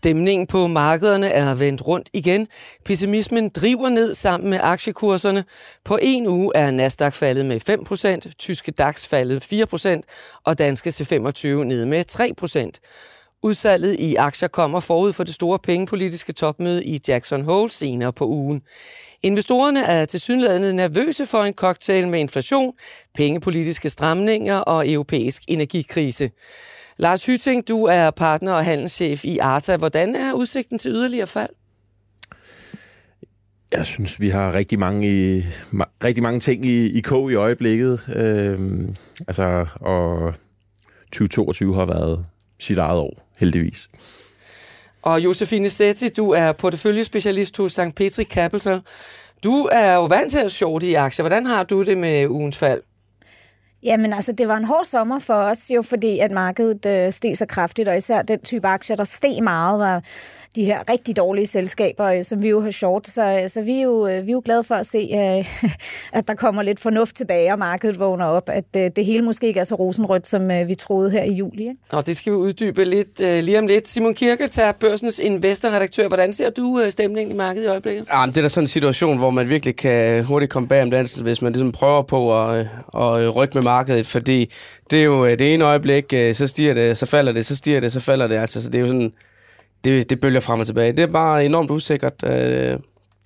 Stemningen på markederne er vendt rundt igen. Pessimismen driver ned sammen med aktiekurserne. På en uge er Nasdaq faldet med 5%, tyske DAX faldet 4% og danske C25 ned med 3%. Udsalget i aktier kommer forud for det store pengepolitiske topmøde i Jackson Hole senere på ugen. Investorerne er tilsyneladende nervøse for en cocktail med inflation, pengepolitiske stramninger og europæisk energikrise. Lars Hyting, du er partner og handelschef i Arta. Hvordan er udsigten til yderligere fald? Jeg synes, vi har rigtig mange, i, rigtig mange ting i, i kog i øjeblikket. Øhm, altså, og 2022 har været sit eget år, heldigvis. Og Josefine Setti, du er porteføljespecialist hos St. Petri Capital. Du er jo vant til at shorte i aktier. Hvordan har du det med ugens fald? Jamen altså, det var en hård sommer for os, jo fordi at markedet øh, steg så kraftigt, og især den type aktier, der steg meget, var de her rigtig dårlige selskaber, øh, som vi jo har short. Så, så vi, er jo, øh, vi er jo glade for at se, øh, at der kommer lidt fornuft tilbage, og markedet vågner op, at øh, det hele måske ikke er så rosenrødt, som øh, vi troede her i juli. Ikke? Og det skal vi uddybe lidt øh, lige om lidt. Simon Kirke, tager børsens investorredaktør. Hvordan ser du øh, stemningen i markedet i øjeblikket? Ja, det er da sådan en situation, hvor man virkelig kan hurtigt komme bag om det, hvis man ligesom prøver på at, at rykke med markedet, fordi det er jo øh, det ene øjeblik, øh, så stiger det, så falder det, så stiger det, så falder det. Altså, så det er jo sådan, det, det bølger frem og tilbage. Det er bare enormt usikkert, øh,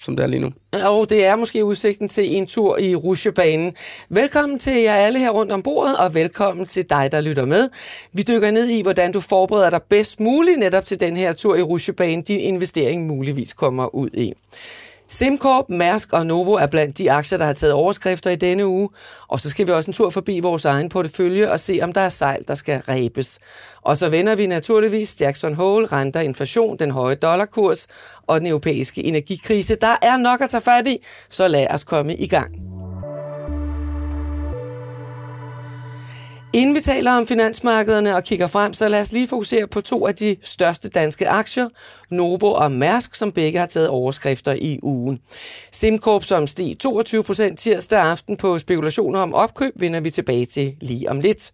som det er lige nu. Og det er måske udsigten til en tur i rusjebanen. Velkommen til jer alle her rundt om bordet, og velkommen til dig, der lytter med. Vi dykker ned i, hvordan du forbereder dig bedst muligt netop til den her tur i rusjebanen, din investering muligvis kommer ud i. SimCorp, Mærsk og Novo er blandt de aktier, der har taget overskrifter i denne uge. Og så skal vi også en tur forbi vores egen portefølje og se, om der er sejl, der skal rebes. Og så vender vi naturligvis Jackson Hole, renter, inflation, den høje dollarkurs og den europæiske energikrise. Der er nok at tage fat i, så lad os komme i gang. Inden vi taler om finansmarkederne og kigger frem, så lad os lige fokusere på to af de største danske aktier, Novo og Mærsk, som begge har taget overskrifter i ugen. SimCorp, som steg 22 procent tirsdag aften på spekulationer om opkøb, vender vi tilbage til lige om lidt.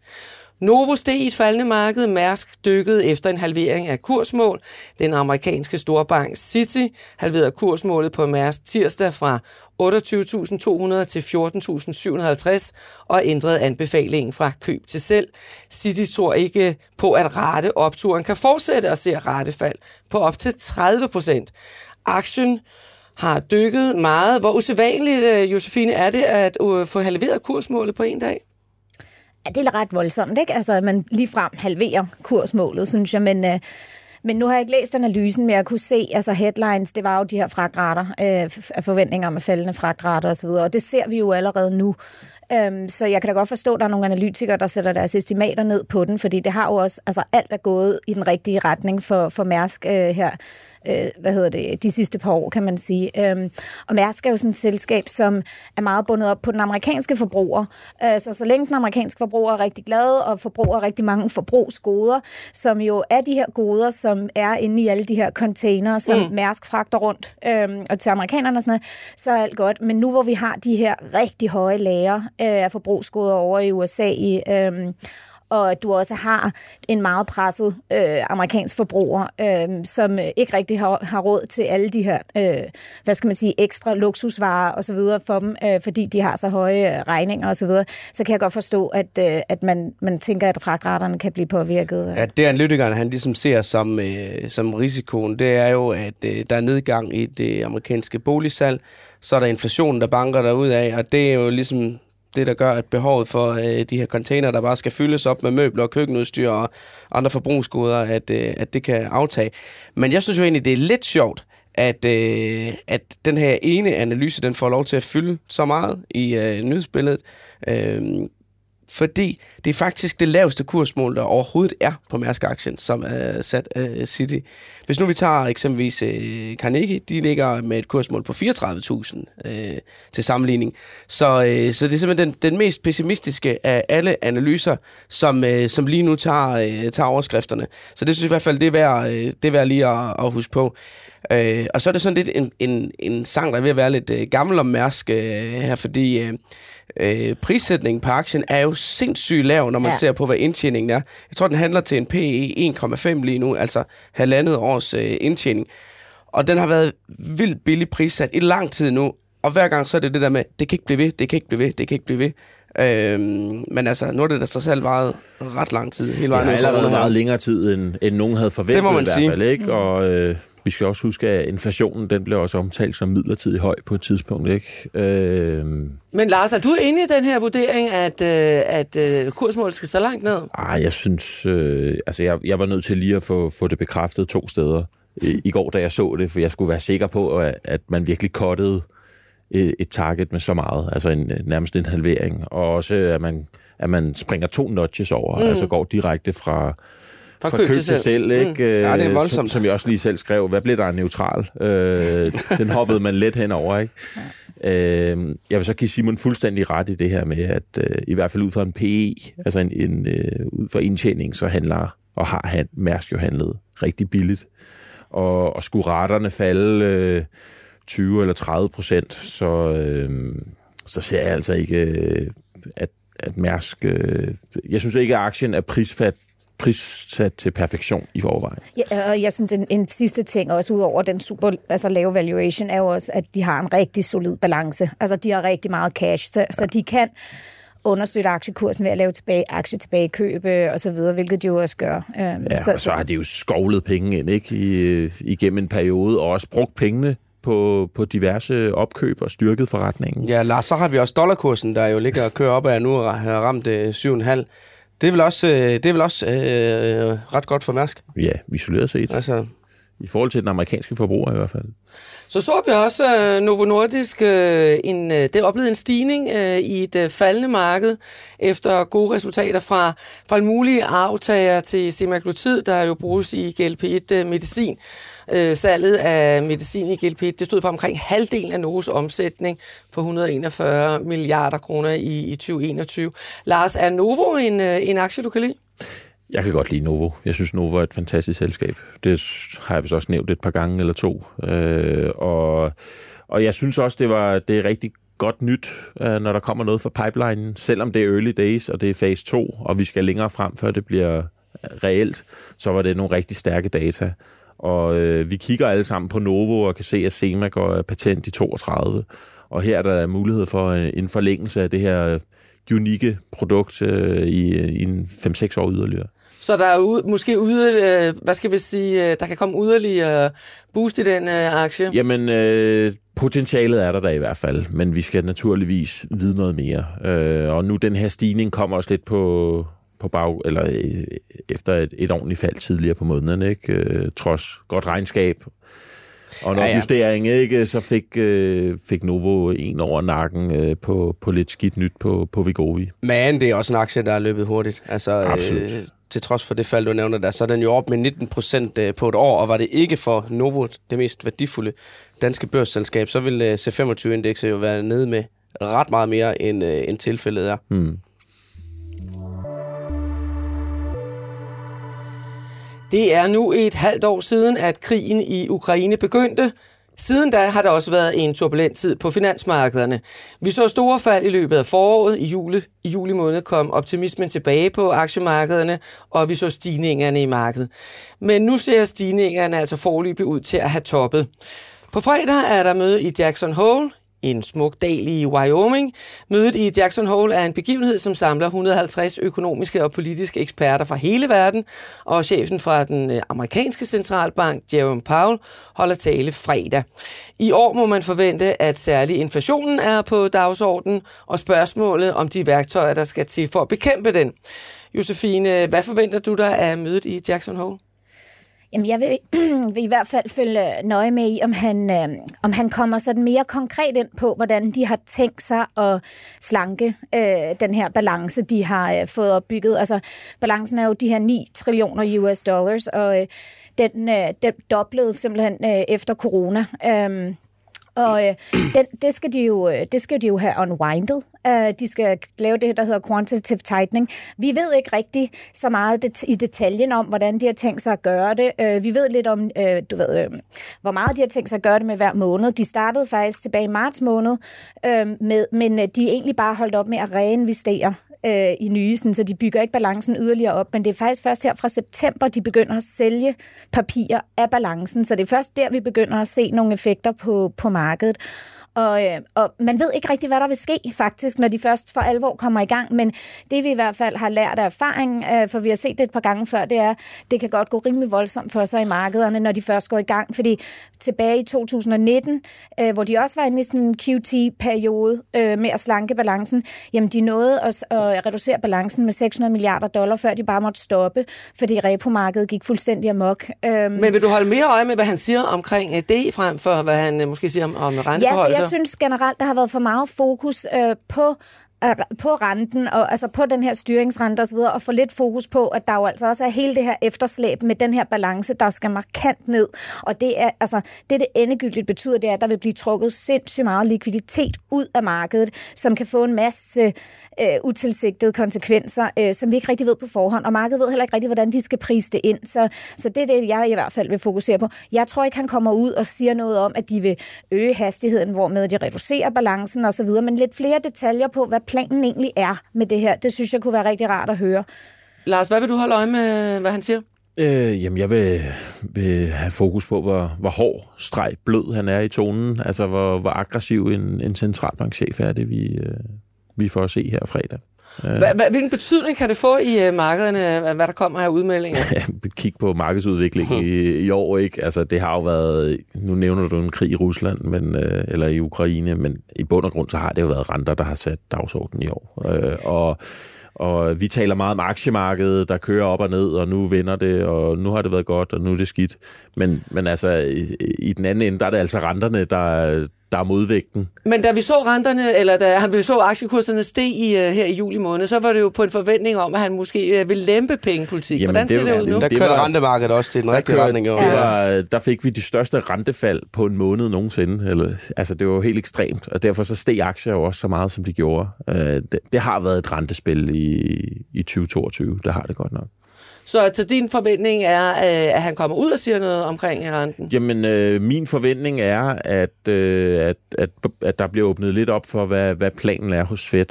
Novo steg i et faldende marked. Mærsk dykkede efter en halvering af kursmål. Den amerikanske storbank City halverede kursmålet på Mærsk tirsdag fra 28.200 til 14.750 og ændrede anbefalingen fra køb til selv. City tror ikke på, at rette opturen kan fortsætte og ser rettefald på op til 30 procent. Aktien har dykket meget. Hvor usædvanligt, øh, Josefine, er det at øh, få halveret kursmålet på en dag? Ja, det er ret voldsomt, ikke? Altså, at man frem halverer kursmålet, synes jeg, men... Øh, men nu har jeg ikke læst analysen, men jeg kunne se, altså headlines, det var jo de her fragtrater, øh, forventninger om faldende fragtrater osv., og det ser vi jo allerede nu. Øhm, så jeg kan da godt forstå, at der er nogle analytikere, der sætter deres estimater ned på den, fordi det har jo også, altså alt er gået i den rigtige retning for, for Mærsk øh, her øh, hvad hedder det, de sidste par år, kan man sige. Øhm, og Mærsk er jo sådan et selskab, som er meget bundet op på den amerikanske forbruger. Øh, så så længe den amerikanske forbruger er rigtig glad og forbruger rigtig mange forbrugsgoder, som jo er de her goder, som er inde i alle de her container, som mm. Mærsk fragter rundt øh, og til amerikanerne og sådan noget, så er alt godt. Men nu hvor vi har de her rigtig høje lager øh, af forbrugsgoder over i USA i øh, og at du også har en meget presset øh, amerikansk forbruger, øh, som ikke rigtig har, har råd til alle de her, øh, hvad skal man sige, ekstra luksusvarer og så videre for dem, øh, fordi de har så høje øh, regninger og så videre, så kan jeg godt forstå, at, øh, at man, man tænker, at fragtraterne kan blive påvirket. Øh. Ja, det analytikeren han ligesom ser som, øh, som risikoen, det er jo, at øh, der er nedgang i det amerikanske boligsalg, så er der inflationen, der banker derud af, og det er jo ligesom det, der gør, at behovet for øh, de her container, der bare skal fyldes op med møbler og køkkenudstyr og andre forbrugsgoder, at, øh, at det kan aftage. Men jeg synes jo egentlig, det er lidt sjovt, at, øh, at den her ene analyse, den får lov til at fylde så meget i øh, nyhedsbilledet. Øh, fordi det er faktisk det laveste kursmål, der overhovedet er på Mærsk-aktien, som er sat af City. Hvis nu vi tager eksempelvis øh, Carnegie, de ligger med et kursmål på 34.000 øh, til sammenligning. Så, øh, så det er simpelthen den, den mest pessimistiske af alle analyser, som, øh, som lige nu tager, øh, tager overskrifterne. Så det synes jeg i hvert fald, det er værd, øh, det er værd lige at, at huske på. Øh, og så er det sådan lidt en, en, en sang, der er ved at være lidt øh, gammel om Mærsk øh, her, fordi øh, øh, prissætningen på aktien er jo sindssygt lav, når man ja. Ser på, hvad indtjeningen er. Jeg tror, den handler til en PE 1,5 lige nu, altså halvandet års øh, indtjening. Og den har været vildt billigt prissat i lang tid nu, og hver gang så er det det der med, det kan ikke blive ved, det kan ikke blive ved, det kan ikke blive ved. Øhm, men altså, nu er det da trods alt varet ret lang tid. Hele Det vejen har ud i allerede meget længere tid, end, end nogen havde forventet Det må man i hvert sige. fald. Ikke? Og øh, vi skal også huske, at inflationen den blev også omtalt som midlertidig høj på et tidspunkt. Ikke? Øh, Men Lars, er du enig i den her vurdering, at, øh, at øh, kursmålet skal så langt ned? ej, jeg synes... Øh, altså, jeg, jeg var nødt til lige at få, få det bekræftet to steder i, i går, da jeg så det, for jeg skulle være sikker på, at, at man virkelig kottede et, et target med så meget, altså en, nærmest en halvering, og også at man, at man springer to notches over, mm. altså går direkte fra, Fra køb køb til selv. selv, ikke? Mm. Ja, det er voldsomt. Som, som jeg også lige selv skrev, hvad blev der af neutral? Øh, den hoppede man let henover, ikke? Øh, jeg vil så give Simon fuldstændig ret i det her med, at øh, i hvert fald ud fra en PE, altså en, en, øh, ud fra indtjening, så handler og har han, Mærsk jo handlet rigtig billigt. Og, og skulle raterne falde øh, 20 eller 30 procent, så, øh, så ser jeg altså ikke, øh, at, at Mærsk... Øh, jeg synes ikke, at aktien er prisfat, prissat til perfektion i forvejen. Ja, og jeg synes, en, en sidste ting også, ud over den super altså lave valuation, er jo også, at de har en rigtig solid balance. Altså, de har rigtig meget cash, så, så de kan understøtte aktiekursen ved at lave tilbage, aktie tilbage køb og så videre, hvilket de jo også gør. Øhm, Ja, så, og så har de jo skovlet penge ind ikke, I, igennem en periode, og også brugt pengene på, på diverse opkøb og styrket forretningen. Ja, Lars, så har vi også dollarkursen, der jo ligger og kører op af nu og har ramt øh, 7,5. Det er vel også, øh, det er vel også øh, ret godt for Mærsk. Ja, isoleret set. Altså, I forhold til den amerikanske forbruger i hvert fald. Så så vi også øh, Novo Nordisk, øh, en, øh, det oplevede en stigning øh, i et øh, faldende marked efter gode resultater fra, fra en mulig aftager til semaglutid, der jo bruges i GLP-1-medicin. Øh, Øh, salget af medicin i GLP, det stod for omkring halvdelen af Novos omsætning på 141 milliarder kroner i, i 2021. Lars, er Novo en, øh, en aktie, du kan lide? Jeg kan godt lide Novo. Jeg synes, Novo er et fantastisk selskab. Det har jeg vist også nævnt et par gange eller to. Øh, og, og jeg synes også, det, var, det er rigtig godt nyt, øh, når der kommer noget fra pipelinen. Selvom det er early days, og det er fase 2, og vi skal længere frem, før det bliver reelt, så var det nogle rigtig stærke data. Og øh, vi kigger alle sammen på Novo og kan se, at SEMA går af patent i 32. Og her er der mulighed for en, en forlængelse af det her unikke produkt øh, i, i en 5-6 år yderligere. Så der er ud, måske yderligere, hvad skal vi sige, øh, der kan komme yderligere boost i den øh, aktie? Jamen, øh, potentialet er der da i hvert fald, men vi skal naturligvis vide noget mere. Øh, og nu den her stigning kommer også lidt på, på bag, eller øh, efter et, et ordentligt fald tidligere på måneden, ikke? Øh, trods godt regnskab. Og en Ja, ja. opjustering, ikke? så fik, øh, fik Novo en over nakken øh, på, på lidt skidt nyt på, på Vigovi. men det er også en aktie, der er løbet hurtigt. Altså, Absolut. Øh, til trods for det fald, du nævner der, så er den jo op med 19 procent øh, på et år, og var det ikke for Novo, det mest værdifulde danske børsselskab, så ville øh, C25-indekset jo være nede med ret meget mere, end, øh, end tilfældet er. Hmm. Det er nu et halvt år siden, at krigen i Ukraine begyndte. Siden da har der også været en turbulent tid på finansmarkederne. Vi så store fald i løbet af foråret. I juli, i juli måned kom optimismen tilbage på aktiemarkederne, og vi så stigningerne i markedet. Men nu ser stigningerne altså forløbig ud til at have toppet. På fredag er der møde i Jackson Hole, en smuk dal i Wyoming. Mødet i Jackson Hole er en begivenhed, som samler 150 økonomiske og politiske eksperter fra hele verden, og chefen fra den øh, amerikanske centralbank, Jerome Powell, holder tale fredag. I år må man forvente, at særlig inflationen er på dagsordenen, og spørgsmålet om de værktøjer, der skal til for at bekæmpe den. Josefine, hvad forventer du dig af mødet i Jackson Hole? Jamen, jeg vil, vil i hvert fald følge nøje med i, om han, øh, om han kommer sådan mere konkret ind på, hvordan de har tænkt sig at slanke øh, den her balance, de har øh, fået opbygget. Altså, balancen er jo de her 9 trillioner US dollars, og øh, den, øh, den doblede simpelthen øh, efter corona. Øh, og øh, den, det, skal de jo, øh, det skal de jo have unwinded. Øh, de skal lave det, der hedder quantitative tightening. Vi ved ikke rigtig så meget det, i detaljen om, hvordan de har tænkt sig at gøre det. Øh, vi ved lidt om, øh, du ved, øh, hvor meget de har tænkt sig at gøre det med hver måned. De startede faktisk tilbage i marts måned, øh, med, men øh, de er egentlig bare holdt op med at reinvestere øh, i nye, sådan, så de bygger ikke balancen yderligere op. Men det er faktisk først her fra september, de begynder at sælge papirer af balancen, så det er først der, vi begynder at se nogle effekter på, på markedet. Og, øh, og man ved ikke rigtig, hvad der vil ske faktisk, når de først for alvor kommer i gang. Men det vi i hvert fald har lært af erfaring, øh, for vi har set det et par gange før, det er, det kan godt gå rimelig voldsomt for sig i markederne, når de først går i gang. Fordi tilbage i 2019, øh, hvor de også var inde i sådan en QT-periode øh, med at slanke balancen, jamen de nåede at, at reducere balancen med 600 milliarder dollar, før de bare måtte stoppe, fordi repomarkedet gik fuldstændig amok. Øh, Men vil du holde mere øje med, hvad han siger omkring det, frem for hvad han måske siger om, om renteforhold? Ja, jeg synes generelt, der har været for meget fokus øh, på på renten, og altså på den her styringsrente osv., og få lidt fokus på, at der jo altså også er hele det her efterslæb med den her balance, der skal markant ned. Og det er, altså, det det endegyldigt betyder, det er, at der vil blive trukket sindssygt meget likviditet ud af markedet, som kan få en masse øh, utilsigtede konsekvenser, øh, som vi ikke rigtig ved på forhånd, og markedet ved heller ikke rigtig, hvordan de skal prise det ind. Så, så det er det, jeg i hvert fald vil fokusere på. Jeg tror ikke, han kommer ud og siger noget om, at de vil øge hastigheden, hvormed de reducerer balancen osv., men lidt flere detaljer på, hvad planen egentlig er med det her. Det synes jeg kunne være rigtig rart at høre. Lars, hvad vil du holde øje med, hvad han siger? Øh, jamen, jeg vil, vil have fokus på, hvor, hvor hård, streg, blød han er i tonen. Altså, hvor, hvor aggressiv en, en centralbankchef er det, vi, øh, vi får at se her fredag. Hvilken betydning kan det få i uh, markederne, hvad der kommer af udmeldinger? Kig på markedsudviklingen i, i år, ikke? Altså, det har jo været, nu nævner du en krig i Rusland, men, uh, eller i Ukraine, men i bund og grund, så har det jo været renter, der har sat dagsordenen i år. Og og vi taler meget om aktiemarkedet, der kører op og ned, og nu vinder det, og nu har det været godt, og nu er det skidt. Men, men altså, i, i den anden ende, der er det altså renterne, der, der er modvægten. Men da vi så renterne, eller da vi så aktiekurserne steg i, uh, her i juli måned, så var det jo på en forventning om, at han måske uh, ville lempe pengepolitik. Jamen, Hvordan det, ser det ud nu? Der kørte rentemarkedet også til den rigtige retning. Det var, der fik vi de største rentefald på en måned nogensinde. Eller, altså, det var jo helt ekstremt, og derfor så steg aktier jo også så meget, som de gjorde. Uh, det, det har været et rentespil i, i 2022. Det har det godt nok. Så til din forventning er, øh, at han kommer ud og siger noget omkring renten? Jamen, øh, min forventning er, at, øh, at, at, at der bliver åbnet lidt op for, hvad, hvad planen er hos Fed.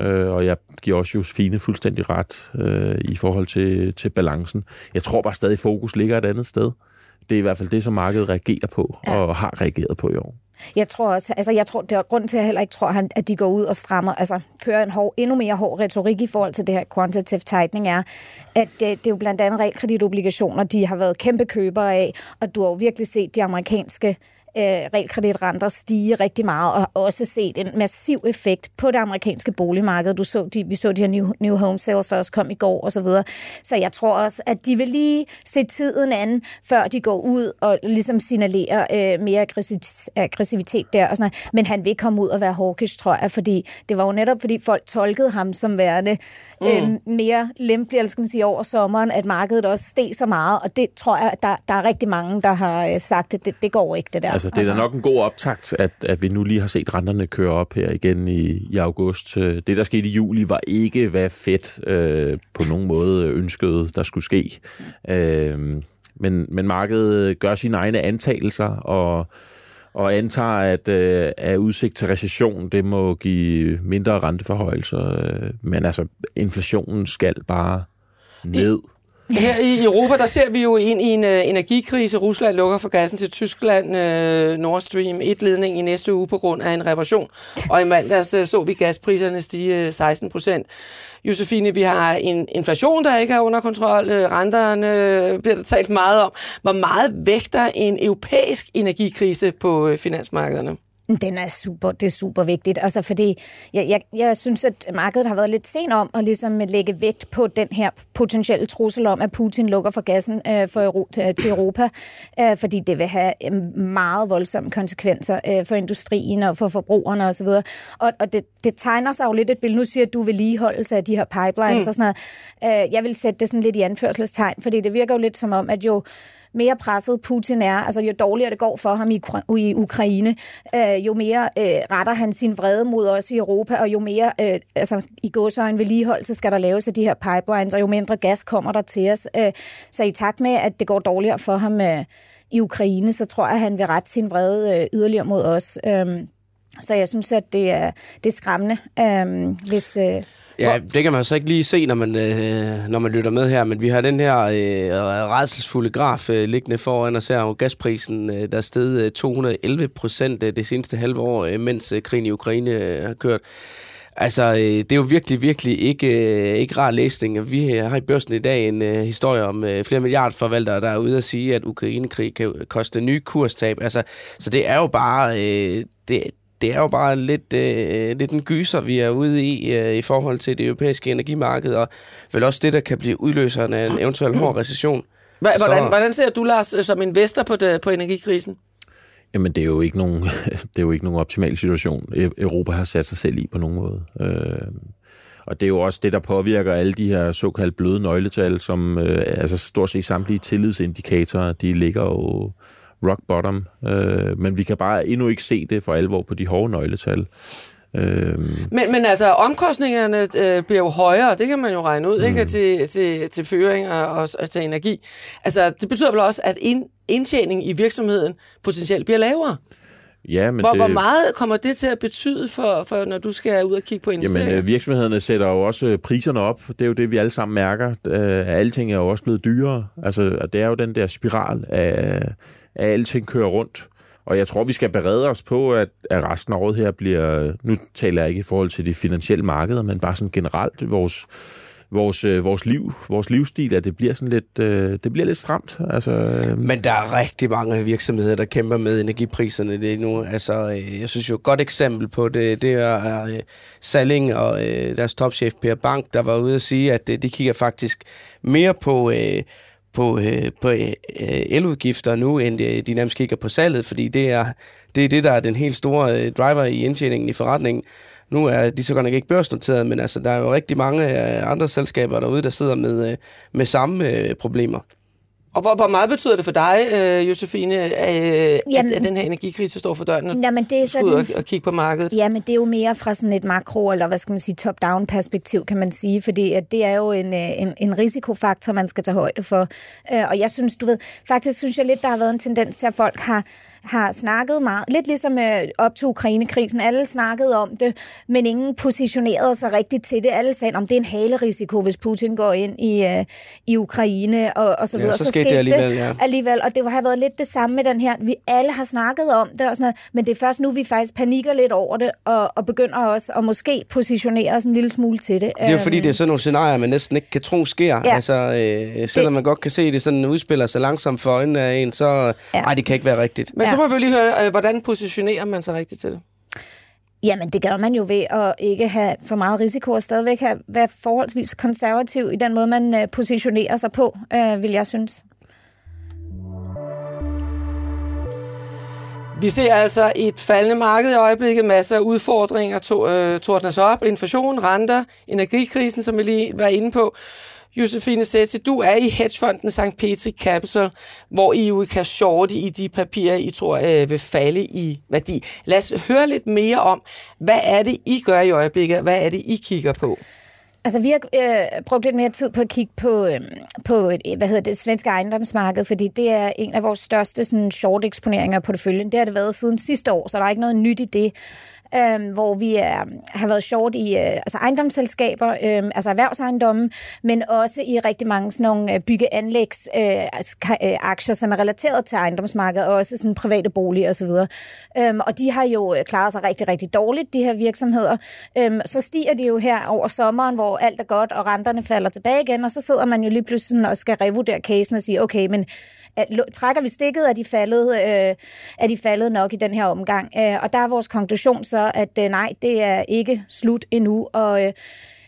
Øh, og jeg giver også Josefine fuldstændig ret øh, i forhold til, til balancen. Jeg tror bare stadig, fokus ligger et andet sted. Det er i hvert fald det, som markedet reagerer på, ja. og har reageret på i år. Jeg tror også, altså jeg tror, det er grund til, at jeg heller ikke tror, at de går ud og strammer, altså kører en hård, endnu mere hård retorik i forhold til det her quantitative tightening er, at det, det er jo blandt andet realkreditobligationer, de har været kæmpe købere af, og du har jo virkelig set de amerikanske øh, realkreditrenter stige rigtig meget, og også set en massiv effekt på det amerikanske boligmarked. Du så de, vi så de her new, new home sales, der også kom i går, og så videre. Så jeg tror også, at de vil lige se tiden an, før de går ud og ligesom signalerer øh, mere aggressivitet der. Og sådan noget. Men han vil komme ud og være hawkish, tror jeg, fordi det var jo netop, fordi folk tolkede ham som værende øh, mm. mere lempelig, eller skal man sige, over sommeren, at markedet også steg så meget, og det tror jeg, der, der er rigtig mange, der har øh, sagt, at det, det går ikke, det der. Altså, det er altså. da nok en god optakt, at, at vi nu lige har set renterne køre op her igen i, i august. Det, der skete i juli, var ikke, hvad fedt øh, på nogen måde ønskede, der skulle ske. Øh, men, men markedet gør sine egne antagelser, og og antager, at, øh, at udsigt til recession, det må give mindre renteforhøjelser. Øh, men altså, inflationen skal bare ned. Her i Europa, der ser vi jo ind i en uh, energikrise. Rusland lukker for gassen til Tyskland, uh, Nord Stream 1-ledning i næste uge på grund af en reparation. Og i mandags uh, så vi gaspriserne stige uh, 16 procent. Josefine, vi har en inflation, der ikke er under kontrol. Uh, renterne uh, bliver der talt meget om. Hvor meget vægter en europæisk energikrise på uh, finansmarkederne? Den er super, det er super vigtigt, altså fordi jeg, jeg, jeg synes, at markedet har været lidt sen om at ligesom lægge vægt på den her potentielle trussel om, at Putin lukker for gassen øh, for Euro, til Europa, øh, fordi det vil have øh, meget voldsomme konsekvenser øh, for industrien og for forbrugerne osv. Og, og det, det tegner sig jo lidt et billede. Nu siger at du vedligeholdelse af de her pipelines mm. og sådan noget. Øh, jeg vil sætte det sådan lidt i anførselstegn, fordi det virker jo lidt som om, at jo mere presset Putin er, altså jo dårligere det går for ham i, i Ukraine, øh, jo mere øh, retter han sin vrede mod os i Europa, og jo mere øh, altså, i godsøjen vedligeholdelse skal der laves af de her pipelines, og jo mindre gas kommer der til os. Øh, så i takt med, at det går dårligere for ham øh, i Ukraine, så tror jeg, at han vil rette sin vrede øh, yderligere mod os. Øh, så jeg synes, at det er, det er skræmmende, øh, hvis... Øh, Ja, det kan man så ikke lige se, når man, øh, når man lytter med her, men vi har den her øh, redselsfulde graf øh, liggende foran os her, og gasprisen, øh, der er steget 211 procent øh, det seneste halve år, øh, mens øh, krigen i Ukraine øh, har kørt. Altså, øh, det er jo virkelig, virkelig ikke, øh, ikke rar læsning. Vi har i børsen i dag en øh, historie om øh, flere milliardforvaltere, der er ude at sige, at Ukrainekrig kan koste nye kurstab. Altså, så det er jo bare... Øh, det, det er jo bare lidt, øh, lidt en gyser, vi er ude i øh, i forhold til det europæiske energimarked, og vel også det, der kan blive udløseren af en eventuel hård recession. Hvordan, Så... hvordan ser du, Lars, som investor på, det, på energikrisen? Jamen, det er jo ikke nogen, det er jo ikke nogen optimal situation, e- Europa har sat sig selv i på nogen måde. Øh, og det er jo også det, der påvirker alle de her såkaldt bløde nøgletal, som øh, altså stort set samtlige tillidsindikatorer, de ligger jo rock bottom, øh, men vi kan bare endnu ikke se det for alvor på de hårde nøgletal. Øh. Men, men altså, omkostningerne øh, bliver jo højere, det kan man jo regne ud, mm. ikke, til, til, til føring og, og, og til energi. Altså, det betyder vel også, at ind, indtjening i virksomheden potentielt bliver lavere? Ja, men hvor, det... hvor meget kommer det til at betyde, for, for når du skal ud og kigge på investeringer? Jamen, øh, virksomhederne sætter jo også øh, priserne op. Det er jo det, vi alle sammen mærker. Øh, alting er jo også blevet dyrere. Altså, det er jo den der spiral af, at alting kører rundt. Og jeg tror, vi skal berede os på, at, at resten af året her bliver, nu taler jeg ikke i forhold til de finansielle markeder, men bare sådan generelt vores, vores, øh, vores liv, vores livsstil, at det bliver sådan lidt, øh, det bliver lidt stramt. Altså, øh. Men der er rigtig mange virksomheder, der kæmper med energipriserne det nu. Altså, øh, jeg synes jo et godt eksempel på det, det er øh, Salling og øh, deres topchef Per Bank, der var ude at sige, at øh, de kigger faktisk mere på øh, på, øh, på øh, eludgifter nu, end de, de nærmest kigger på salget, fordi det er, det er det, der er den helt store øh, driver i indtjeningen i forretningen. Nu er de så godt nok ikke børsnoteret, men altså, der er jo rigtig mange øh, andre selskaber derude, der sidder med, øh, med samme øh, problemer. Og hvor, hvor meget betyder det for dig, øh, Josefine, øh, jamen, at, at den her energikrise står for døren, jamen, det er sådan, og, og kigge på markedet? Jamen, det er jo mere fra sådan et makro- eller hvad skal man sige, top-down perspektiv, kan man sige, fordi at det er jo en, øh, en, en risikofaktor, man skal tage højde for. Øh, og jeg synes, du ved, faktisk synes jeg lidt, der har været en tendens til, at folk har har snakket meget, lidt ligesom øh, op til Ukraine-krisen, alle snakkede om det, men ingen positionerede sig rigtigt til det. Alle sagde, om det er en halerisiko, hvis Putin går ind i, øh, i Ukraine og, og så videre. Ja, så, så skete det alligevel, det ja. alligevel, og det har været lidt det samme med den her. Vi alle har snakket om det og sådan noget, men det er først nu, vi faktisk panikker lidt over det og, og begynder også at måske positionere os en lille smule til det. Det er jo fordi, det er sådan nogle scenarier, man næsten ikke kan tro sker. Ja. Altså, øh, selvom det... man godt kan se, at det sådan udspiller sig langsomt for øjnene af en, så ja. ej, det kan ikke være rigtigt. Men ja så må vi lige høre, øh, hvordan positionerer man sig rigtigt til det? Jamen, det gør man jo ved at ikke have for meget risiko og stadigvæk have, være forholdsvis konservativ i den måde, man øh, positionerer sig på, øh, vil jeg synes. Vi ser altså et faldende marked i øjeblikket, masser af udfordringer to, øh, tordnes op, inflation, renter, energikrisen, som vi lige var inde på. Josefine Sætze, du er i hedgefonden St. Petri Capital, hvor I jo kan shorte i de papirer, I tror øh, vil falde i værdi. Lad os høre lidt mere om, hvad er det, I gør i øjeblikket? Hvad er det, I kigger på? Altså, vi har øh, brugt lidt mere tid på at kigge på, øh, på øh, hvad hedder det, svenske ejendomsmarked, fordi det er en af vores største sådan, short-eksponeringer på det følgende. Det har det været siden sidste år, så der er ikke noget nyt i det øh, hvor vi er, har været short i øh, altså ejendomsselskaber, øh, altså erhvervsejendomme, men også i rigtig mange sådan nogle byggeanlægsaktier, byggeanlægs øh, øh, aktier, som er relateret til ejendomsmarkedet, og også sådan private boliger osv. Øh, og de har jo klaret sig rigtig, rigtig dårligt, de her virksomheder. Øh, så stiger de jo her over sommeren, hvor alt er godt, og renterne falder tilbage igen, og så sidder man jo lige pludselig og skal revurdere casen og sige, okay, men trækker vi stikket, er de faldet, øh, er de faldet nok i den her omgang. Øh, og der er vores konklusion så, at øh, nej, det er ikke slut endnu, og øh,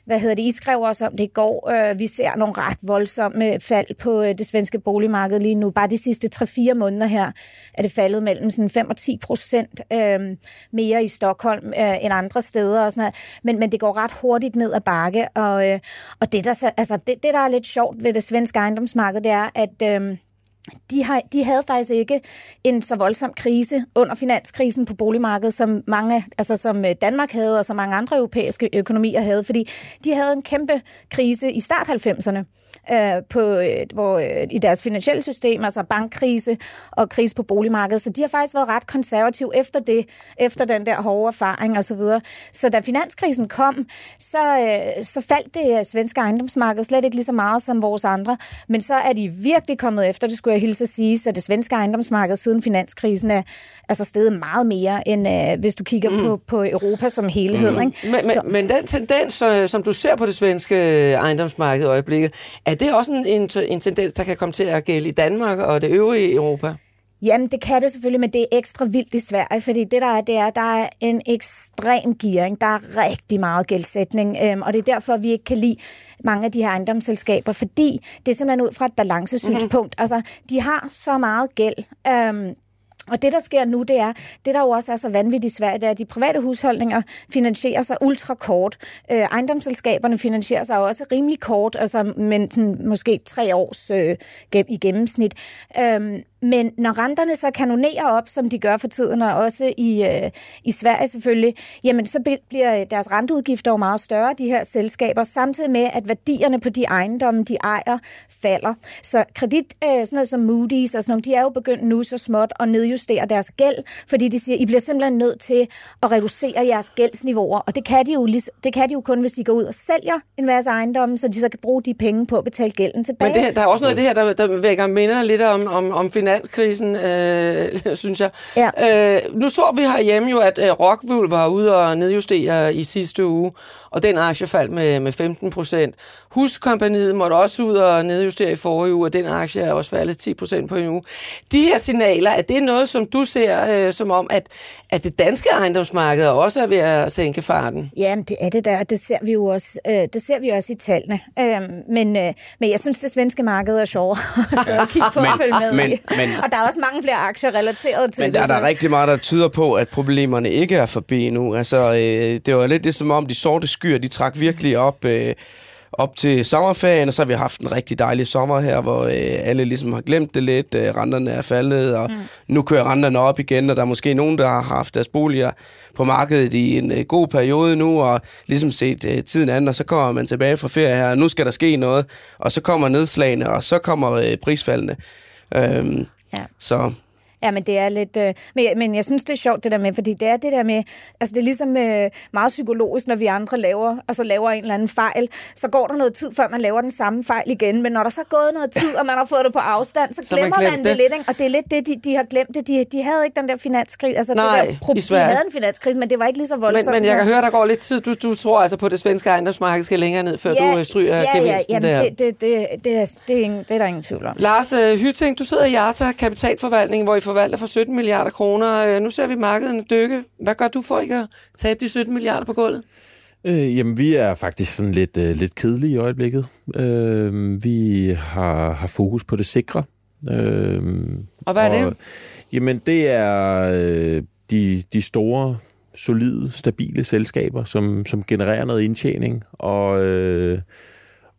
hvad hedder det, I skrev også om det i går. Øh, vi ser nogle ret voldsomme fald på øh, det svenske boligmarked lige nu. Bare de sidste 3-4 måneder her er det faldet mellem sådan 5 og 10 procent øh, mere i Stockholm øh, end andre steder. Og sådan her. Men, men det går ret hurtigt ned ad bakke. Og, øh, og det, der, altså, det, det, der er lidt sjovt ved det svenske ejendomsmarked, det er, at... Øh, de, har, de havde faktisk ikke en så voldsom krise under finanskrisen på boligmarkedet, som mange, altså som øh, Danmark havde, og som mange andre europæiske økonomier havde, fordi de havde en kæmpe krise i start 90'erne øh, på, øh, hvor, øh, i deres finansielle system, altså bankkrise og krise på boligmarkedet. Så de har faktisk været ret konservative efter det, efter den der hårde erfaring osv. Så, videre. så da finanskrisen kom, så, øh, så faldt det svenske ejendomsmarked slet ikke lige så meget som vores andre, men så er de virkelig kommet efter, det skulle jeg hilse at sige, så det svenske ejendomsmarked siden finanskrisen er altså steget meget mere, end øh, hvis du kigger mm. på, på Europa som helhed. Mm. Ikke? Men, men, men den tendens, som du ser på det svenske ejendomsmarked i øjeblikket, er det også en, en, en tendens, der kan komme til at gælde i Danmark og det øvrige Europa? Jamen, det kan det selvfølgelig, men det er ekstra vildt i Sverige, fordi det der er, det er, der er en ekstrem gearing. Der er rigtig meget gældsætning, øhm, og det er derfor, vi ikke kan lide mange af de her ejendomsselskaber, fordi det er simpelthen ud fra et balancesynspunkt. Mm-hmm. Altså, de har så meget gæld, øhm, og det, der sker nu, det er, det der jo også er så vanvittigt svært, det er, at de private husholdninger finansierer sig ultra kort. Øh, ejendomsselskaberne finansierer sig også rimelig kort, altså men sådan, måske tre års øh, i gennemsnit. Øh, men når renterne så kanonerer op, som de gør for tiden, og også i, øh, i Sverige selvfølgelig, jamen så bliver deres renteudgifter jo meget større, de her selskaber, samtidig med, at værdierne på de ejendomme, de ejer, falder. Så kredit, øh, sådan noget som Moody's og sådan noget, de er jo begyndt nu så småt at nedjustere deres gæld, fordi de siger, I bliver simpelthen nødt til at reducere jeres gældsniveauer, og det kan de jo, det kan de jo kun, hvis de går ud og sælger en masse ejendomme, så de så kan bruge de penge på at betale gælden tilbage. Men det, der er også noget af det her, der, der vækker minder lidt om, om, om finanskrisen, øh, synes jeg. Ja. Øh, nu så vi herhjemme jo, at øh, Rockwool var ude og nedjustere i sidste uge, og den aktie faldt med, med 15 procent. Huskompaniet måtte også ud og nedjustere i forrige uge, og den aktie er også faldet 10 procent på en uge. De her signaler, er det noget, som du ser øh, som om, at, at det danske ejendomsmarked også er ved at sænke farten? Jamen, det er det der, det ser vi jo også, øh, det ser vi også i tallene. Øh, men, øh, men jeg synes, det svenske marked er sjovere at kigge på men, og følge med men, men, Og der er også mange flere aktier relateret til men det. Men der er der rigtig meget, der tyder på, at problemerne ikke er forbi nu. Altså, øh, det var lidt det, som om de sorte skyer, de trak virkelig op... Øh, op til sommerferien, og så har vi haft en rigtig dejlig sommer her, hvor øh, alle ligesom har glemt det lidt, øh, renterne er faldet, og mm. nu kører renterne op igen, og der er måske nogen, der har haft deres boliger på markedet i en øh, god periode nu, og ligesom set øh, tiden an, og så kommer man tilbage fra ferie her, og nu skal der ske noget, og så kommer nedslagene, og så kommer øh, prisfaldene. Øhm, ja. Så Ja, men det er lidt... Øh, men, men jeg synes, det er sjovt, det der med, fordi det er det der med... Altså, det er ligesom øh, meget psykologisk, når vi andre laver, altså, laver en eller anden fejl. Så går der noget tid, før man laver den samme fejl igen. Men når der så er gået noget tid, og man har fået det på afstand, så glemmer så man, man det. det lidt. Ikke? Og det er lidt det, de, de har glemt det. De, de havde ikke den der finanskrise. Altså, Nej, det der, de havde en finanskrise, men det var ikke lige så voldsomt. Men, men jeg kan høre, der går lidt tid. Du, du tror altså på, at det svenske ejendomsmarked skal længere ned, før ja, du øh, stryger ja, gevinsten ja, der. Det, det, det, det, er, det, er, det er der ingen tvivl om. Lars uh, Hyting, du sidder i Jarta Kapitalforvaltning, hvor I forvalter for 17 milliarder kroner. Øh, nu ser vi markederne dykke. Hvad gør du for ikke at tabe de 17 milliarder på gulvet? Øh, jamen, vi er faktisk sådan lidt, øh, lidt kedelige i øjeblikket. Øh, vi har, har fokus på det sikre. Øh, og hvad er og, det? Jamen, det er øh, de, de store, solide, stabile selskaber, som, som genererer noget indtjening, og... Øh,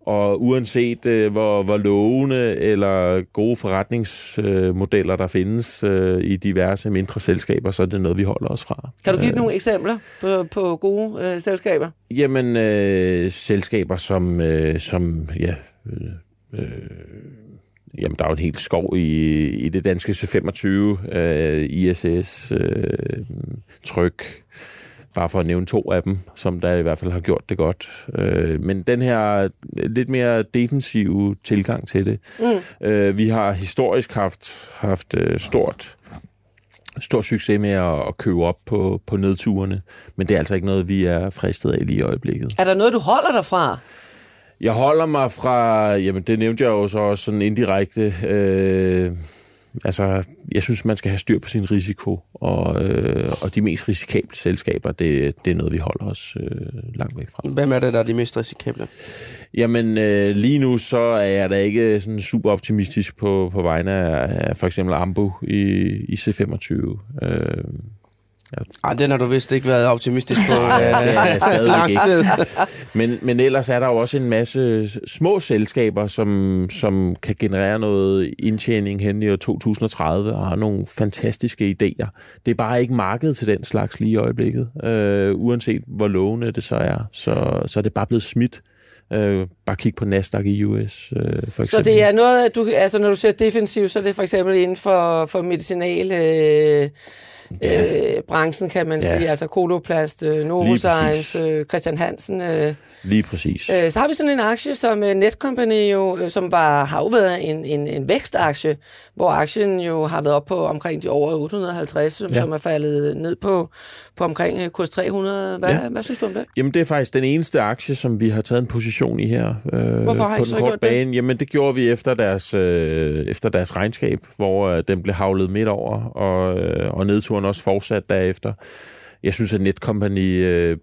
og uanset øh, hvor, hvor lovende eller gode forretningsmodeller der findes øh, i diverse mindre selskaber, så er det noget, vi holder os fra. Kan du give øh, nogle eksempler på, på gode øh, selskaber? Jamen, øh, selskaber som, øh, som ja, øh, øh, Jamen, der er jo en helt skov i, i det danske C25, øh, ISS, øh, Tryk, Bare for at nævne to af dem, som der i hvert fald har gjort det godt. Øh, men den her lidt mere defensive tilgang til det. Mm. Øh, vi har historisk haft, haft øh, stort stor succes med at, at købe op på, på nedturene, men det er altså ikke noget, vi er fristet af lige i øjeblikket. Er der noget, du holder dig fra? Jeg holder mig fra, jamen det nævnte jeg jo så også sådan indirekte, øh, altså, jeg synes, man skal have styr på sin risiko, og, øh, og de mest risikable selskaber, det, det er noget, vi holder os øh, langt væk fra. Hvem er det, der er de mest risikable? Jamen, øh, lige nu så er jeg da ikke sådan super optimistisk på, på vegne af, af for eksempel Ambu i, i C25. Øh, Ej, den har du vist ikke været optimistisk på. Ja, det er jeg stadigvæk lang ikke. Men, men ellers er der jo også en masse små selskaber, som, som kan generere noget indtjening hen i år 2030 og har nogle fantastiske idéer. Det er bare ikke markedet til den slags lige i øjeblikket, øh, uanset hvor lovende det så er. Så, så er det bare blevet smidt. Øh, bare kig på Nasdaq i US, øh, for eksempel. Så det er noget, du, altså når du siger defensiv, så er det for eksempel inden for, for medicinal øh, øh, branchen, kan man Ja. sige, altså Koloplast, øh, Novozymes, øh, Christian Hansen. Øh, Lige præcis. øh, så har vi sådan en aktie som øh, Netcompany, jo, øh, som var, har jo været en, en, en vækstaktie, hvor aktien jo har været op på omkring de over 850, som, Ja. som er faldet ned på, på omkring øh, kurs 300. Hvad, Ja. hvad synes du om det? Jamen, det er faktisk den eneste aktie, som vi har taget en position i her. Øh, Hvorfor har I på så den korte gjort det? bane. Jamen, det gjorde vi efter deres, øh, efter deres regnskab, hvor øh, den blev havlet midt over, og, øh, og nedturen også fortsat derefter. Jeg synes, at Netcompany øh,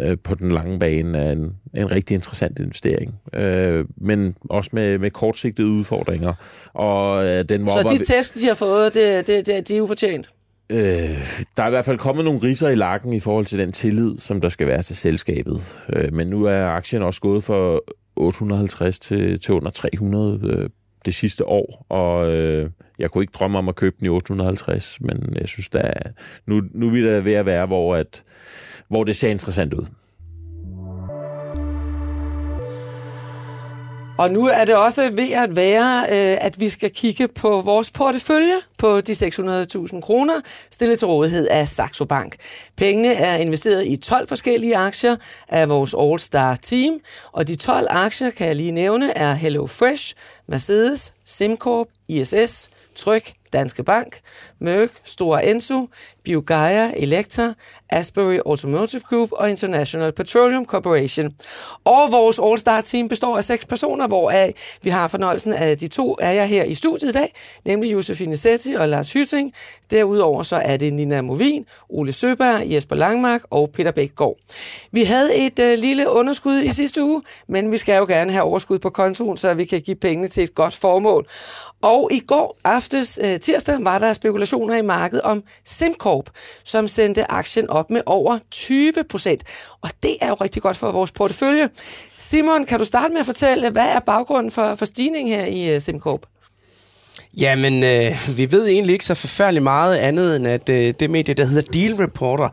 øh, på den lange bane er en, en rigtig interessant investering. Øh, men også med, med kortsigtede udfordringer. Og øh, den var Så de tæsk, de har fået, det, det, det, de er ufortjent. Øh, der er i hvert fald kommet nogle riser i lakken i forhold til den tillid, som der skal være til selskabet. Øh, men nu er aktien også gået fra 850 til, til under 300 øh, det sidste år, og øh, jeg kunne ikke drømme om at købe den i 850, men jeg synes, der er, nu, nu er vi da ved at være, hvor, at, hvor det ser interessant ud. Og nu er det også ved at være, øh, at vi skal kigge på vores portefølje på de 600.000 kroner, stillet til rådighed af Saxo Bank. Pengene er investeret i 12 forskellige aktier af vores All-Star Team, og de 12 aktier, kan jeg lige nævne, er Hello Fresh, Mercedes, SimCorp, ISS, Tryg, Danske Bank, Merck, Store Enso, Biogaia, Electra, Asbury Automotive Group og International Petroleum Corporation. Og vores All-Star Team består af seks personer, hvoraf vi har fornøjelsen af de to er jeg her i studiet i dag, nemlig Josefine Setti og Lars Hytting. Derudover så er det Nina Movin, Ole Søberg, Jesper Langmark og Peter Bækgaard. Vi havde et øh, lille underskud i sidste uge, men vi skal jo gerne have overskud på kontoen, så vi kan give pengene til et godt formål. Og i går aftes øh, tirsdag var der spekulationer i markedet om SimCorp, som sendte aktien op med over 20 procent. Og det er jo rigtig godt for vores portefølje. Simon, kan du starte med at fortælle, hvad er baggrunden for, for stigningen her i øh, SimCorp? Jamen, øh, vi ved egentlig ikke så forfærdeligt meget andet, end at øh, det medie, der hedder Deal Reporter,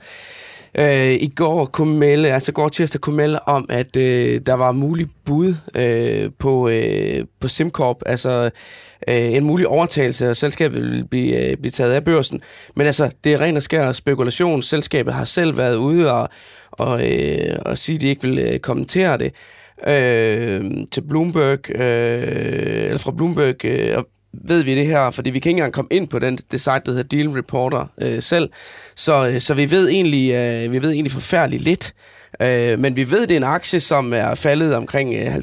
øh, i går kunne melde, altså går tirsdag kunne melde om, at øh, der var mulig bud øh, på, øh, på SimCorp, altså øh, en mulig overtagelse, og selskabet vil blive, øh, blive taget af børsen. Men altså, det er ren og skær spekulation. Selskabet har selv været ude og, og, øh, og sige, at de ikke vil øh, kommentere det øh, til Bloomberg, øh, eller fra Bloomberg, øh, og ved vi det her, fordi vi kan ikke engang komme ind på den, det site, der hedder Deal Reporter øh, selv. Så, øh, så vi ved egentlig, øh, vi ved egentlig forfærdeligt lidt. Øh, men vi ved, det er en aktie, som er faldet omkring øh, 50%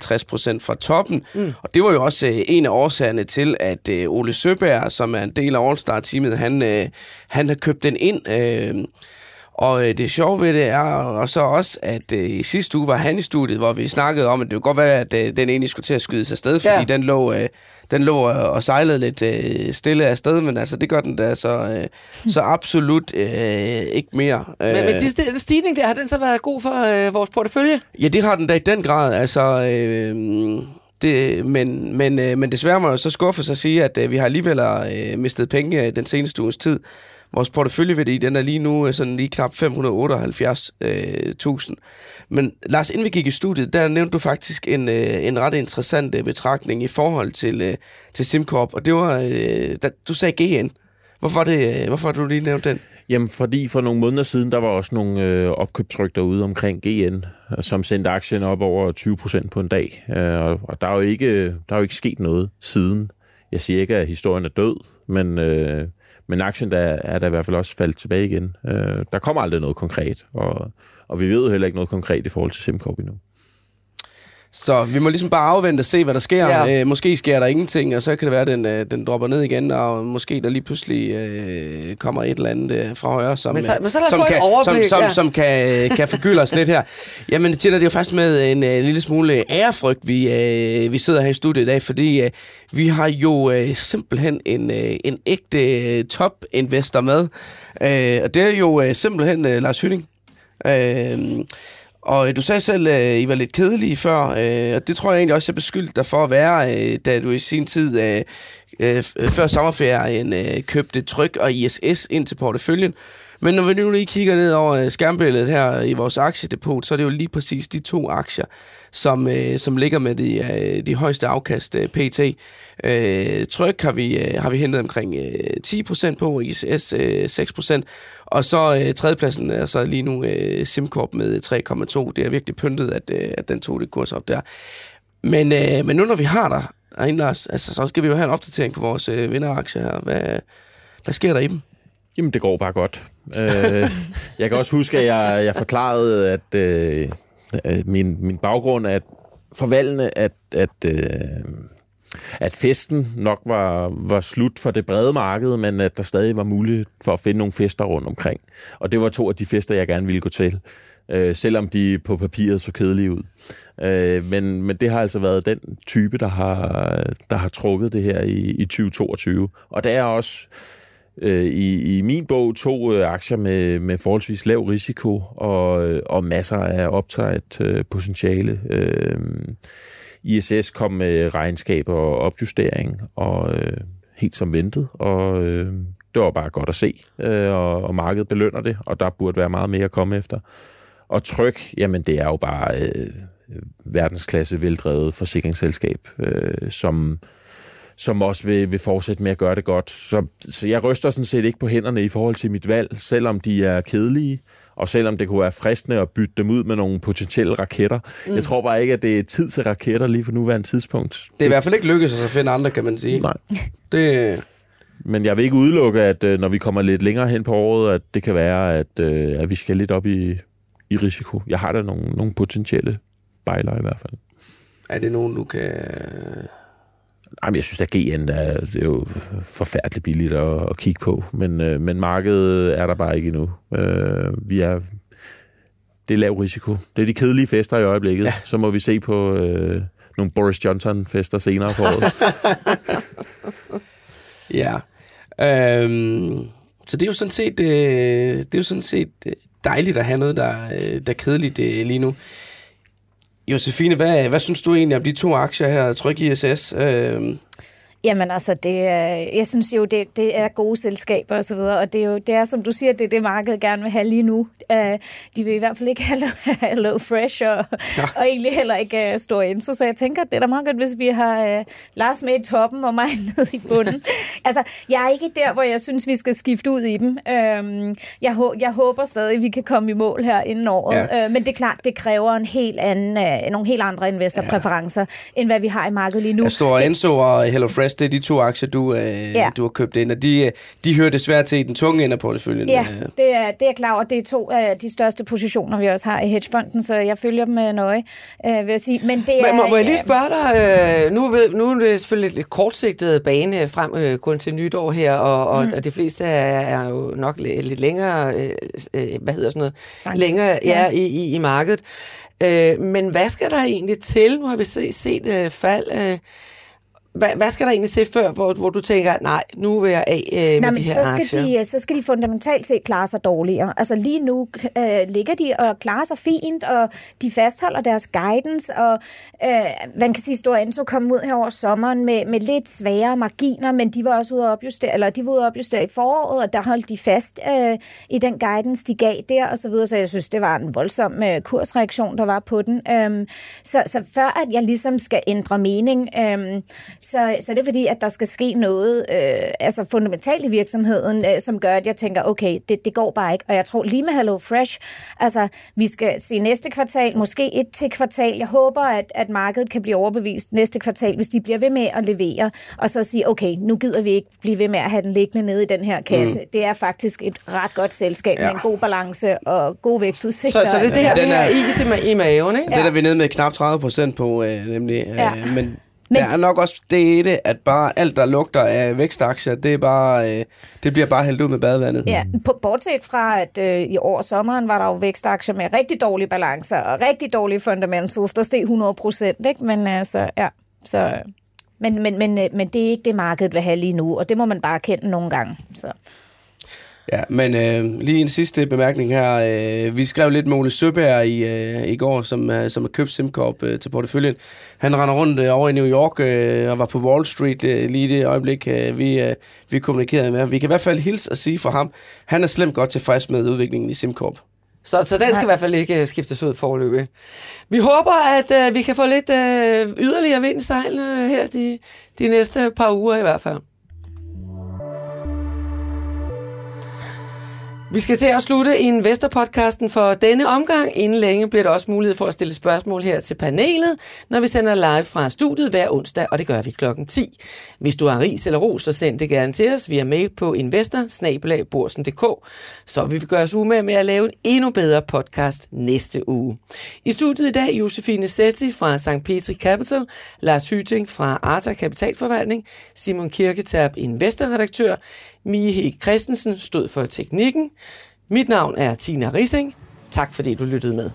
fra toppen. Mm. Og det var jo også øh, en af årsagerne til, at øh, Ole Søberg, som er en del af All-Star-teamet, han, øh, han har købt den ind. Øh, og øh, det sjove ved det er og så også, at øh, i sidste uge var han i studiet, hvor vi snakkede om, at det kunne godt være, at øh, den egentlig skulle til at skyde sig afsted, fordi Ja. den lå, øh, den lå øh, og sejlede lidt øh, stille af sted, men altså det gør den da så, øh, så absolut øh, ikke mere. Men, men de st- stigning der, har den så været god for øh, vores portefølje? Ja, det har den da i den grad. Altså, øh, det, men, men, øh, men desværre må jeg så skuffe sig at sige, at øh, vi har alligevel øh, mistet penge øh, den seneste uges tid. Vores porteføljeværdi, den er lige nu øh, sådan lige knap 578.000. Øh, men Lars, inden vi gik i studiet, der nævnte du faktisk en, øh, en ret interessant betragtning i forhold til, til SimCorp, og det var, da, du sagde GN. Hvorfor, det, hvorfor har du lige nævnt den? Jamen, fordi for nogle måneder siden, der var også nogle øh, opkøbtryk derude omkring GN, som sendte aktien op over 20 procent på en dag. Øh, og og der, er jo ikke, der er jo ikke sket noget siden. Jeg siger ikke, at historien er død, men, øh, men aktien der er der i hvert fald også faldet tilbage igen. Øh, der kommer aldrig noget konkret, og, og vi ved heller ikke noget konkret i forhold til SimCorp endnu. Så vi må ligesom bare afvente og se, hvad der sker. Ja. Øh, måske sker der ingenting, og så kan det være, at den, øh, den dropper ned igen, og måske der lige pludselig øh, kommer et eller andet øh, fra højre, som, Men så- øh, men så som, kan, som, som, ja. som kan, øh, kan forgylde os lidt her. Jamen, Tina, det er jo faktisk med en øh, lille smule ærefrygt, vi, øh, vi sidder her i studiet i dag, fordi øh, vi har jo øh, simpelthen en, øh, en ægte øh, top-investor med. Øh, og det er jo øh, simpelthen øh, Lars Hytting. Øh, og øh, du sagde selv, at I var lidt kedelige før, øh, og det tror jeg egentlig også, jeg beskyldte dig for at være, øh, da du i sin tid øh, øh, øh før sommerferien øh, købte Tryk og ISS ind til porteføljen. Men når vi nu lige kigger ned over øh, skærmbilledet her i vores aktiedepot, så er det jo lige præcis de to aktier, som, øh, som ligger med de, øh, de højeste afkast øh, pt. Øh, tryk har vi, øh, har vi hentet omkring øh, 10% på, ICS øh, 6%, og så øh, tredjepladsen er så lige nu øh, SimCorp med 3,2. Det er virkelig pyntet, at, øh, at den tog det kurs op der. Men, øh, men nu når vi har dig herinde, Lars, altså, så skal vi jo have en opdatering på vores øh, vinderaktier her. Hvad, hvad sker der i dem? Jamen, det går bare godt. øh, jeg kan også huske, at jeg, jeg forklarede, at øh, øh, min, min baggrund er forvalgende, at, at, øh, at festen nok var, var slut for det brede marked, men at der stadig var mulighed for at finde nogle fester rundt omkring. Og det var to af de fester, jeg gerne ville gå til, øh, selvom de på papiret så kedelige ud. Øh, men, men det har altså været den type, der har, der har trukket det her i, i 2022. Og det er også øh, i, i min bog to øh, aktier med, med forholdsvis lav risiko og, øh, og masser af optaget øh, potentiale. Øh, ISS kom med regnskab og opjustering, og øh, helt som ventet, og øh, det var bare godt at se, øh, og, og markedet belønner det, og der burde være meget mere at komme efter. Og tryk, jamen det er jo bare øh, verdensklasse veldrevet forsikringsselskab, øh, som som også vil, vil fortsætte med at gøre det godt. Så, så jeg ryster sådan set ikke på hænderne i forhold til mit valg, selvom de er kedelige, og selvom det kunne være fristende at bytte dem ud med nogle potentielle raketter. Mm. Jeg tror bare ikke, at det er tid til raketter lige på nuværende tidspunkt. Det er i hvert fald ikke lykkedes at finde andre, kan man sige. Nej. Det, Men jeg vil ikke udelukke, at øh, når vi kommer lidt længere hen på året, at det kan være, at, øh, at vi skal lidt op i, i risiko. Jeg har da nogle, nogle potentielle bejler i hvert fald. er det nogen, du kan... Jamen, jeg synes, at GN er, det er jo forfærdeligt billigt at, at kigge på, men, øh, men markedet er der bare ikke endnu. Øh, vi er, det er lav risiko. Det er de kedelige fester i øjeblikket. Ja. Så må vi se på øh, nogle Boris Johnson-fester senere på året. Ja. Øhm, så det er jo sådan set, øh, det er jo sådan set øh, dejligt at have noget, der, øh, der er kedeligt øh, lige nu. Josefine, hvad, hvad synes du egentlig om de to aktier her, Tryk ISS? Øh, Jamen altså, det jeg synes jo, det, det er gode selskaber og så videre, og det er jo, det er som du siger, det er det, markedet gerne vil have lige nu. Uh, de vil i hvert fald ikke have Hello Fresh og, ja. og egentlig heller ikke uh, Stor Enso, så jeg tænker, det er da meget godt, hvis vi har uh, Lars med i toppen og mig nede i bunden. altså, jeg er ikke der, hvor jeg synes, vi skal skifte ud i dem. Uh, jeg, hå- jeg håber stadig, at vi kan komme i mål her inden året, Ja. ja. men det er klart, det kræver en helt anden, nogle helt andre investorpræferencer, ja. end hvad vi har i markedet lige nu. nu, Stora Enso og Hello Fresh, det er de to aktier, du, øh, ja. Du har købt ind, og de, øh, de hører desværre til i den tunge ende af porteføljen. Ja, øh. det er, det er klar, og det er to af de største positioner, vi også har i hedgefonden, så jeg følger dem øh, nøje, øh, vil jeg sige. Men det er, må, må jeg lige spørge dig, øh, nu, nu er det selvfølgelig lidt kortsigtet bane frem øh, kun til nytår her, og, og, mm. og de fleste er, er jo nok lidt, længere, øh, hvad hedder sådan noget, Langsomt. længere ja, Ja. i, i, i markedet. Øh, men hvad skal der egentlig til? Nu har vi set, set øh, fald. Øh, hvad, hvad skal der egentlig til før, hvor, hvor du tænker, nej, nu vil jeg af øh, med Nej, de her så skal, aktier? de, så skal de fundamentalt set klare sig dårligere. Altså lige nu øh, ligger de og klarer sig fint, og de fastholder deres guidance, og øh, man kan sige, at Stora Enso kom ud her over sommeren med, med lidt svagere marginer, men de var også ude at opjustere, eller de var ude at opjustere i foråret, og der holdt de fast øh, i den guidance, de gav der, og så videre, så jeg synes, det var en voldsom øh, kursreaktion, der var på den. Øhm, så, så før at jeg ligesom skal ændre mening, øhm, så, så det er fordi, at der skal ske noget øh, altså fundamentalt i virksomheden, øh, som gør, at jeg tænker, okay, det, det går bare ikke. Og jeg tror lige med Hello Fresh, altså vi skal se næste kvartal, måske et til kvartal. Jeg håber, at, at markedet kan blive overbevist næste kvartal, hvis de bliver ved med at levere, og så sige, okay, nu gider vi ikke blive ved med at have den liggende nede i den her kasse. Mm. Det er faktisk et ret godt selskab ja. med en god balance og god vækstudsigter. Så, så det er det her, den er, is i, i maven, ikke? Ja. Det er vi nede med knap 30 procent på, øh, nemlig. Ja. Øh, men men, der er nok også det i det, at bare alt, der lugter af vækstaktier, det, er bare, øh, det bliver bare hældt ud med badevandet. Ja, på, bortset fra, at øh, i år sommeren var der jo vækstaktier med rigtig dårlige balancer og rigtig dårlige fundamentals, der steg 100 procent, ikke? Men altså, ja, så... Men, men, men, øh, men det er ikke det, markedet vil have lige nu, og det må man bare kende nogle gange. Så. Ja, men øh, lige en sidste bemærkning her. Øh, vi skrev lidt med Ole Søberg i, øh, i går, som, øh, som har købt SimCorp øh, til porteføljen. Han render rundt øh, over i New York øh, og var på Wall Street øh, lige i det øjeblik, øh, vi, øh, vi kommunikerede med Vi kan i hvert fald hilse og sige for ham, han er slemt godt tilfreds med udviklingen i SimCorp. Så, så den skal i hvert fald ikke øh, skiftes ud forløbig. Vi håber, at øh, vi kan få lidt øh, yderligere vind i sejlene øh, her de, de næste par uger i hvert fald. Vi skal til at slutte Investor-podcasten for denne omgang. Inden længe bliver der også mulighed for at stille spørgsmål her til panelet, når vi sender live fra studiet hver onsdag, og det gør vi klokken 10. Hvis du har ris eller ros, så send det gerne til os via mail på investor så vi vil gøre os umage med at lave en endnu bedre podcast næste uge. I studiet i dag Josefine Setti fra St. Petri Capital, Lars Hyting fra Arta Kapitalforvaltning, Simon Kirketab, investorredaktør, Mie Christensen stod for teknikken. Mit navn er Tina Rising. Tak fordi du lyttede med.